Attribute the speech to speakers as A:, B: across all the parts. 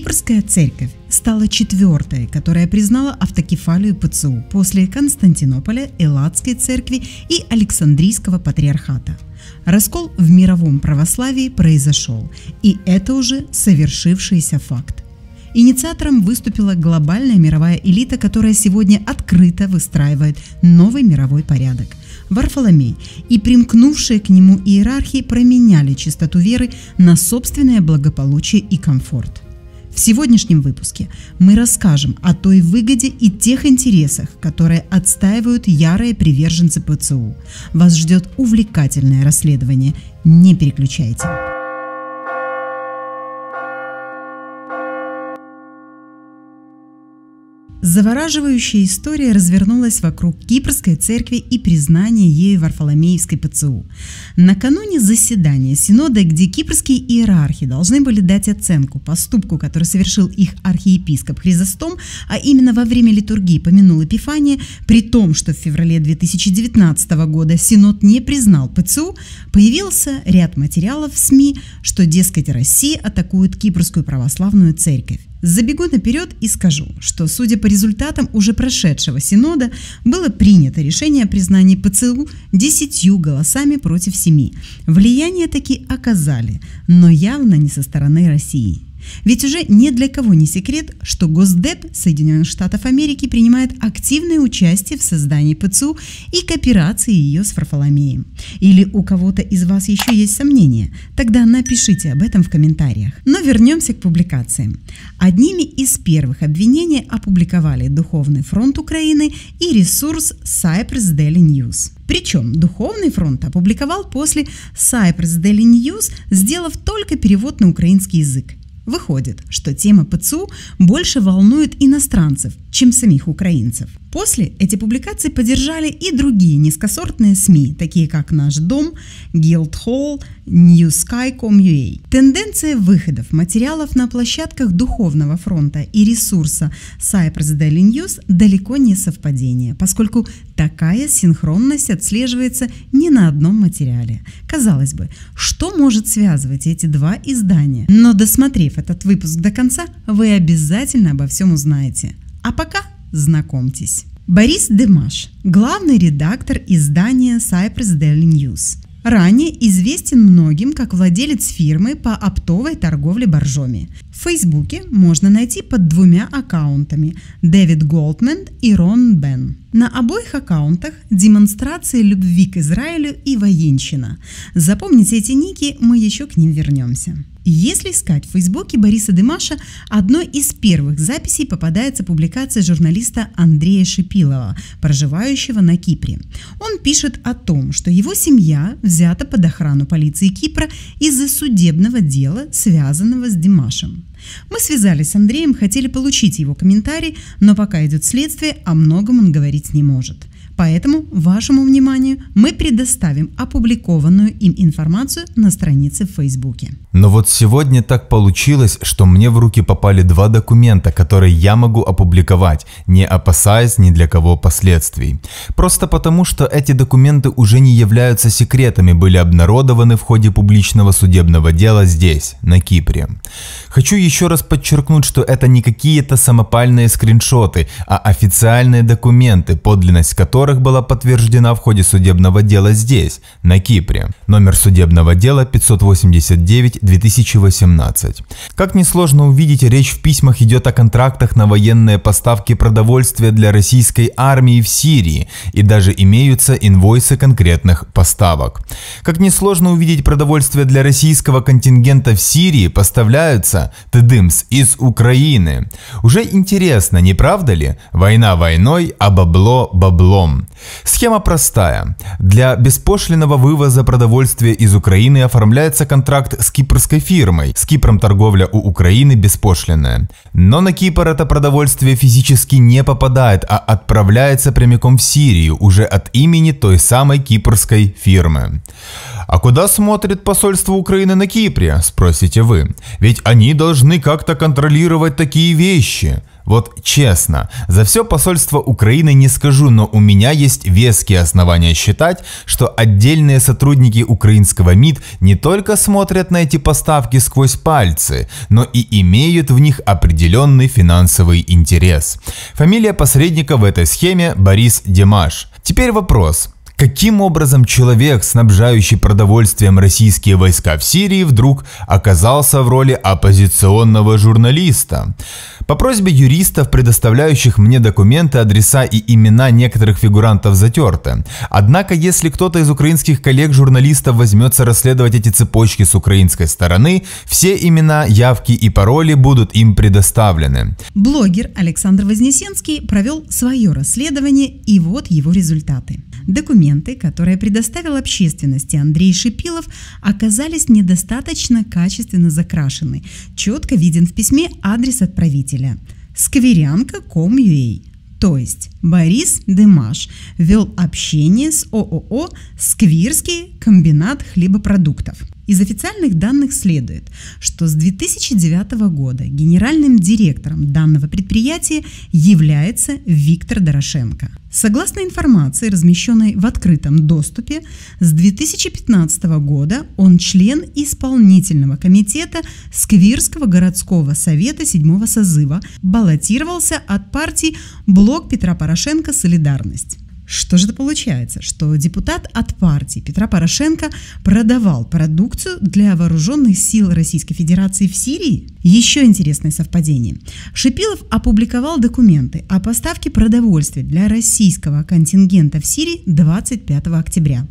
A: Кипрская церковь стала четвертой, которая признала автокефалию ПЦУ после Константинополя, Элладской церкви и Александрийского патриархата. Раскол в мировом православии произошел, и это уже совершившийся факт. Инициатором выступила глобальная мировая элита, которая сегодня открыто выстраивает новый мировой порядок. Варфоломей и примкнувшие к нему иерархии променяли чистоту веры на собственное благополучие и комфорт – в сегодняшнем выпуске мы расскажем о той выгоде и тех интересах, которые отстаивают ярые приверженцы ПЦУ. Вас ждет увлекательное расследование. Не переключайте. Завораживающая история развернулась вокруг Кипрской церкви и признания ею Варфоломеевской ПЦУ. Накануне заседания Синода, где кипрские иерархи должны были дать оценку поступку, который совершил их архиепископ Хризостом, а именно во время литургии помянул Эпифания, при том, что в феврале 2019 года Синод не признал ПЦУ, появился ряд материалов в СМИ, что, дескать, Россия атакует Кипрскую православную церковь. Забегу наперед и скажу, что, судя по результатам уже прошедшего Синода, было принято решение о признании ПЦУ десятью голосами против семи. Влияние таки оказали, но явно не со стороны России. Ведь уже ни для кого не секрет, что Госдеп Соединенных Штатов Америки принимает активное участие в создании ПЦУ и кооперации ее с Варфоломеем. Или у кого-то из вас еще есть сомнения? Тогда напишите об этом в комментариях. Но вернемся к публикациям. Одними из первых обвинений опубликовали Духовный фронт Украины и ресурс Cypress Daily News. Причем Духовный фронт опубликовал после Cypress Daily News, сделав только перевод на украинский язык. Выходит, что тема ПЦУ больше волнует иностранцев, чем самих украинцев. После эти публикации поддержали и другие низкосортные СМИ, такие как «Наш дом», «Guildhall», newsky.com.ua. Тенденция выходов материалов на площадках Духовного фронта и ресурса Cypress Daily News далеко не совпадение, поскольку такая синхронность отслеживается не на одном материале. Казалось бы, что может связывать эти два издания? Но досмотрев этот выпуск до конца, вы обязательно обо всем узнаете. А пока знакомьтесь. Борис Демаш, главный редактор издания Cypress Daily News. Ранее известен многим как владелец фирмы по оптовой торговле боржоми. В Фейсбуке можно найти под двумя аккаунтами – Дэвид Голдмен и Рон Бен. На обоих аккаунтах демонстрации любви к Израилю и военщина. Запомните эти ники, мы еще к ним вернемся. Если искать в Фейсбуке Бориса Дымаша, одной из первых записей попадается публикация журналиста Андрея Шипилова, проживающего на Кипре. Он пишет о том, что его семья взята под охрану полиции Кипра из-за судебного дела, связанного с Димашем. Мы связались с Андреем, хотели получить его комментарий, но пока идет следствие, о многом он говорить не может. Поэтому вашему вниманию мы предоставим опубликованную им информацию на странице в Фейсбуке.
B: Но вот сегодня так получилось, что мне в руки попали два документа, которые я могу опубликовать, не опасаясь ни для кого последствий. Просто потому, что эти документы уже не являются секретами, были обнародованы в ходе публичного судебного дела здесь, на Кипре. Хочу еще раз подчеркнуть, что это не какие-то самопальные скриншоты, а официальные документы, подлинность которых была подтверждена в ходе судебного дела здесь, на Кипре. Номер судебного дела 589-2018. Как несложно увидеть, речь в письмах идет о контрактах на военные поставки продовольствия для российской армии в Сирии, и даже имеются инвойсы конкретных поставок. Как несложно увидеть, продовольствие для российского контингента в Сирии поставляются, тдымс, из Украины. Уже интересно, не правда ли? Война войной, а бабло баблом. Схема простая. Для беспошлиного вывоза продовольствия из Украины оформляется контракт с кипрской фирмой. С Кипром торговля у Украины беспошлинная. Но на Кипр это продовольствие физически не попадает, а отправляется прямиком в Сирию уже от имени той самой кипрской фирмы. А куда смотрит посольство Украины на Кипре, спросите вы? Ведь они должны как-то контролировать такие вещи. Вот честно, за все посольство Украины не скажу, но у меня есть веские основания считать, что отдельные сотрудники украинского МИД не только смотрят на эти поставки сквозь пальцы, но и имеют в них определенный финансовый интерес. Фамилия посредника в этой схеме Борис Демаш. Теперь вопрос. Каким образом человек, снабжающий продовольствием российские войска в Сирии, вдруг оказался в роли оппозиционного журналиста? По просьбе юристов, предоставляющих мне документы, адреса и имена некоторых фигурантов затерты. Однако, если кто-то из украинских коллег-журналистов возьмется расследовать эти цепочки с украинской стороны, все имена, явки и пароли будут им предоставлены.
A: Блогер Александр Вознесенский провел свое расследование, и вот его результаты. Документы, которые предоставил общественности Андрей Шипилов, оказались недостаточно качественно закрашены. Четко виден в письме адрес отправителя – скверянка.com.ua. То есть Борис Демаш вел общение с ООО «Сквирский комбинат хлебопродуктов». Из официальных данных следует, что с 2009 года генеральным директором данного предприятия является Виктор Дорошенко. Согласно информации, размещенной в открытом доступе, с 2015 года он член исполнительного комитета Сквирского городского совета 7 созыва, баллотировался от партии «Блок Петра Порошенко. Солидарность». Что же это получается? Что депутат от партии Петра Порошенко продавал продукцию для вооруженных сил Российской Федерации в Сирии? Еще интересное совпадение. Шипилов опубликовал документы о поставке продовольствия для российского контингента в Сирии 25 октября.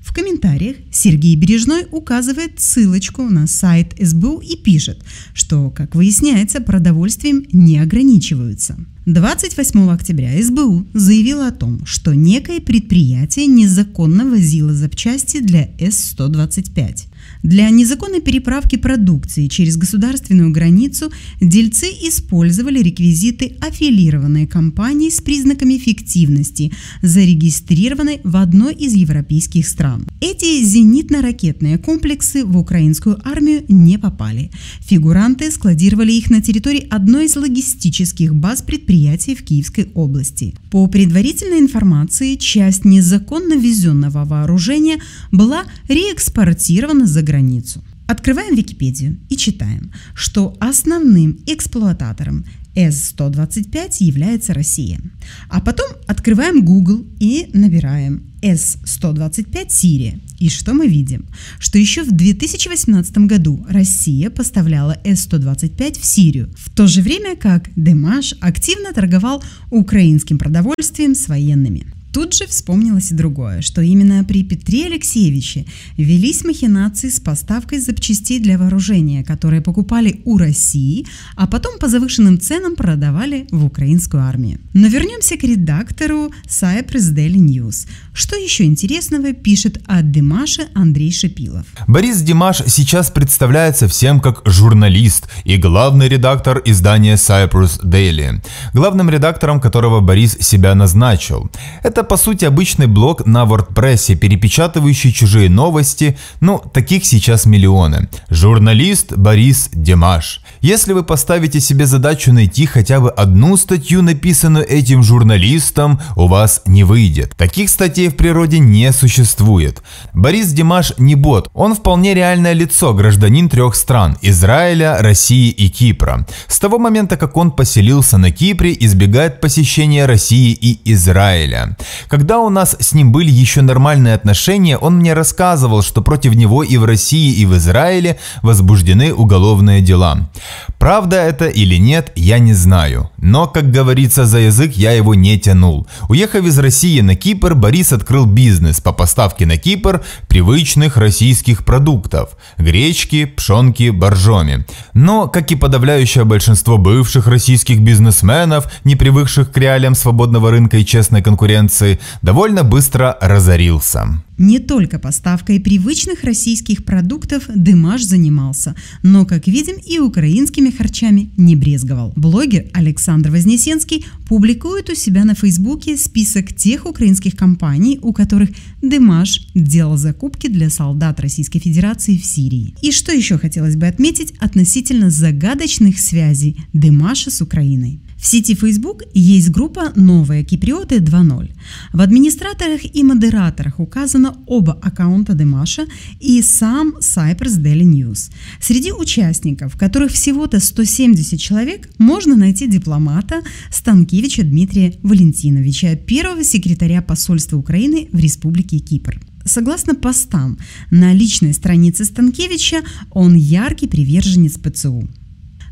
A: В комментариях Сергей Бережной указывает ссылочку на сайт СБУ и пишет, что, как выясняется, продовольствием не ограничиваются. 28 октября СБУ заявила о том, что некое предприятие незаконно возило запчасти для С-125. Для незаконной переправки продукции через государственную границу дельцы использовали реквизиты аффилированной компании с признаками фиктивности, зарегистрированной в одной из европейских стран. Эти зенитно-ракетные комплексы в украинскую армию не попали. Фигуранты складировали их на территории одной из логистических баз предприятий в Киевской области. По предварительной информации, часть незаконно везенного вооружения была реэкспортирована за границу. Открываем Википедию и читаем, что основным эксплуататором S125 является Россия. А потом открываем Google и набираем S125 Сирия. И что мы видим? Что еще в 2018 году Россия поставляла S125 в Сирию, в то же время как Демаш активно торговал украинским продовольствием с военными. Тут же вспомнилось и другое, что именно при Петре Алексеевиче велись махинации с поставкой запчастей для вооружения, которые покупали у России, а потом по завышенным ценам продавали в украинскую армию. Но вернемся к редактору Cypress Daily News. Что еще интересного пишет о Димаше Андрей Шипилов?
B: Борис Димаш сейчас представляется всем как журналист и главный редактор издания Cypress Daily, главным редактором которого Борис себя назначил. Это по сути обычный блог на WordPress, перепечатывающий чужие новости, ну, таких сейчас миллионы. Журналист Борис Димаш. Если вы поставите себе задачу найти хотя бы одну статью, написанную этим журналистом, у вас не выйдет. Таких статей в природе не существует. Борис Димаш не бот, он вполне реальное лицо, гражданин трех стран – Израиля, России и Кипра. С того момента, как он поселился на Кипре, избегает посещения России и Израиля. Когда у нас с ним были еще нормальные отношения, он мне рассказывал, что против него и в России, и в Израиле возбуждены уголовные дела. Правда это или нет, я не знаю. Но, как говорится, за язык я его не тянул. Уехав из России на Кипр, Борис открыл бизнес по поставке на Кипр привычных российских продуктов – гречки, пшенки, боржоми. Но, как и подавляющее большинство бывших российских бизнесменов, не привыкших к реалиям свободного рынка и честной конкуренции, довольно быстро разорился.
A: Не только поставкой привычных российских продуктов Дымаш занимался, но, как видим, и украинскими харчами не брезговал. Блогер Александр Вознесенский публикует у себя на Фейсбуке список тех украинских компаний, у которых Дымаш делал закупки для солдат Российской Федерации в Сирии. И что еще хотелось бы отметить относительно загадочных связей Дымаша с Украиной. В сети Facebook есть группа «Новые киприоты 2.0». В администраторах и модераторах указано оба аккаунта Демаша и сам Cypress Daily News. Среди участников, которых всего-то 170 человек, можно найти дипломата Станкевича Дмитрия Валентиновича, первого секретаря посольства Украины в Республике Кипр. Согласно постам на личной странице Станкевича, он яркий приверженец ПЦУ.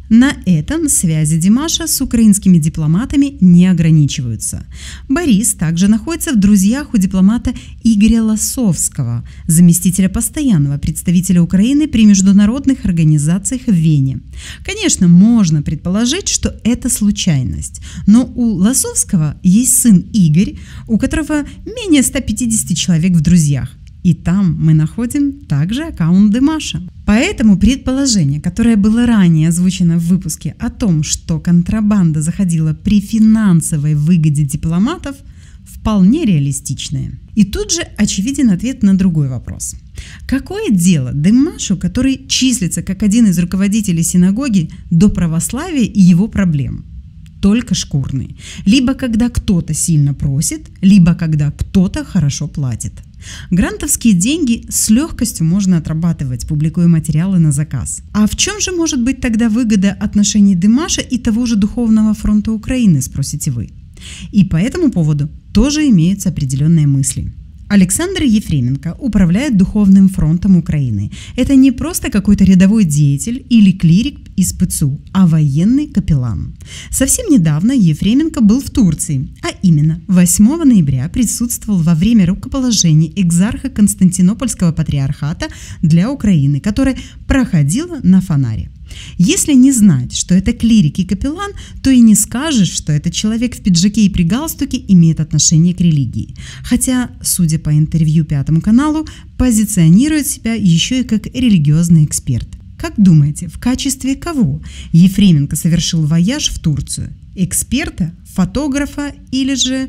A: На этом связи Димаша с украинскими дипломатами не ограничиваются. Борис также находится в друзьях у дипломата Игоря Лосовского, заместителя постоянного представителя Украины при международных организациях в Вене. Конечно, можно предположить, что это случайность, но у Лосовского есть сын Игорь, у которого менее 150 человек в друзьях. И там мы находим также аккаунт Дымаша. Поэтому предположение, которое было ранее озвучено в выпуске о том, что контрабанда заходила при финансовой выгоде дипломатов, вполне реалистичное. И тут же очевиден ответ на другой вопрос. Какое дело Дымашу, который числится как один из руководителей синагоги, до православия и его проблем? Только шкурный. Либо когда кто-то сильно просит, либо когда кто-то хорошо платит – Грантовские деньги с легкостью можно отрабатывать, публикуя материалы на заказ. А в чем же может быть тогда выгода отношений Дымаша и того же Духовного фронта Украины, спросите вы? И по этому поводу тоже имеются определенные мысли. Александр Ефременко управляет Духовным фронтом Украины. Это не просто какой-то рядовой деятель или клирик из ПЦУ, а военный капеллан. Совсем недавно Ефременко был в Турции, а именно 8 ноября присутствовал во время рукоположения экзарха Константинопольского патриархата для Украины, которое проходило на Фонаре. Если не знать, что это клирик и капеллан, то и не скажешь, что этот человек в пиджаке и при галстуке имеет отношение к религии. Хотя, судя по интервью Пятому каналу, позиционирует себя еще и как религиозный эксперт. Как думаете, в качестве кого Ефременко совершил вояж в Турцию? Эксперта, фотографа или же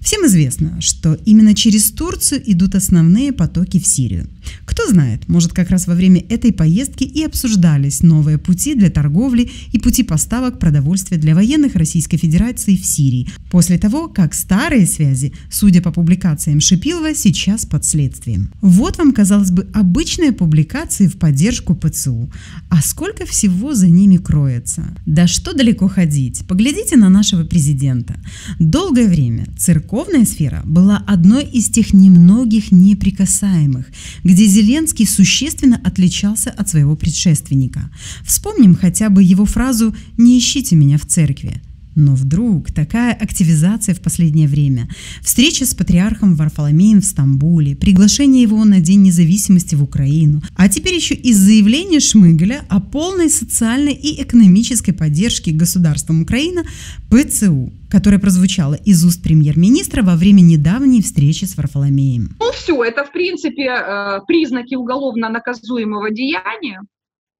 A: Всем известно, что именно через Турцию идут основные потоки в Сирию. Кто знает, может как раз во время этой поездки и обсуждались новые пути для торговли и пути поставок продовольствия для военных Российской Федерации в Сирии, после того, как старые связи, судя по публикациям Шипилова, сейчас под следствием. Вот вам, казалось бы, обычные публикации в поддержку ПЦУ. А сколько всего за ними кроется? Да что далеко ходить? Поглядите на нашего президента. Долгое время церковная сфера была одной из тех немногих неприкасаемых, где Зеленский существенно отличался от своего предшественника. Вспомним хотя бы его фразу «Не ищите меня в церкви». Но вдруг такая активизация в последнее время, встреча с патриархом Варфоломеем в Стамбуле, приглашение его на День независимости в Украину, а теперь еще и заявление Шмыгаля о полной социальной и экономической поддержке государством Украина ПЦУ, которое прозвучало из уст премьер-министра во время недавней встречи с Варфоломеем.
C: Ну все, это в принципе э, признаки уголовно наказуемого деяния,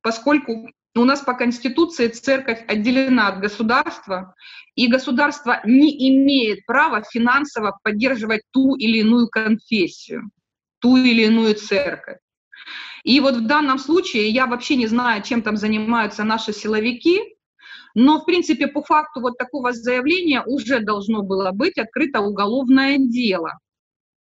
C: поскольку у нас по Конституции церковь отделена от государства, и государство не имеет права финансово поддерживать ту или иную конфессию, ту или иную церковь. И вот в данном случае я вообще не знаю, чем там занимаются наши силовики, но, в принципе, по факту вот такого заявления уже должно было быть открыто уголовное дело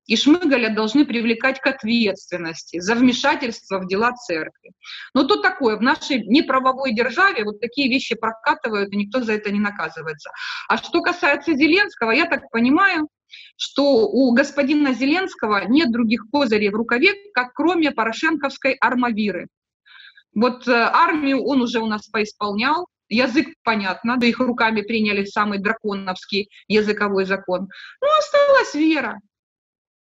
C: и Шмыгаля должны привлекать к ответственности за вмешательство в дела церкви. Но тут такое, в нашей неправовой державе вот такие вещи прокатывают, и никто за это не наказывается. А что касается Зеленского, я так понимаю, что у господина Зеленского нет других козырей в рукаве, как кроме порошенковской армавиры. Вот э, армию он уже у нас поисполнял, язык понятно, да их руками приняли самый драконовский языковой закон. Ну, осталась вера.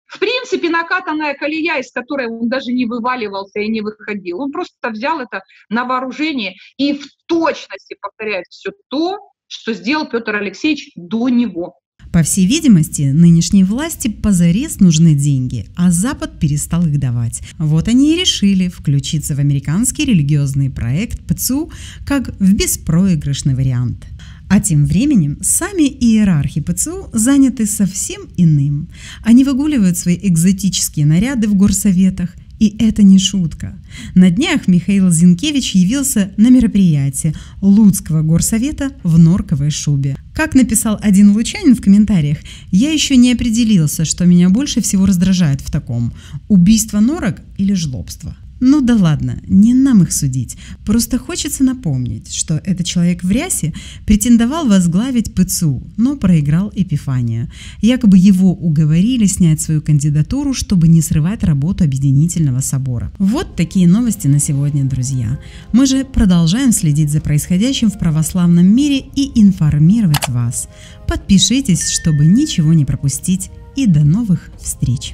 C: В принципе, накатанная колея, из которой он даже не вываливался и не выходил. Он просто взял это на вооружение и в точности повторяет все то, что сделал Петр Алексеевич до него.
A: По всей видимости, нынешней власти позарез нужны деньги, а Запад перестал их давать. Вот они и решили включиться в американский религиозный проект ПЦУ как в беспроигрышный вариант – а тем временем сами иерархи ПЦУ заняты совсем иным. Они выгуливают свои экзотические наряды в горсоветах И это не шутка. На днях Михаил Зинкевич явился на мероприятие Луцкого горсовета в норковой шубе. Как написал один лучанин в комментариях, я еще не определился, что меня больше всего раздражает в таком – убийство норок или жлобство. Ну да ладно, не нам их судить. Просто хочется напомнить, что этот человек в рясе претендовал возглавить ПЦУ, но проиграл Эпифания. Якобы его уговорили снять свою кандидатуру, чтобы не срывать работу Объединительного собора. Вот такие новости на сегодня, друзья. Мы же продолжаем следить за происходящим в православном мире и информировать вас. Подпишитесь, чтобы ничего не пропустить. И до новых встреч!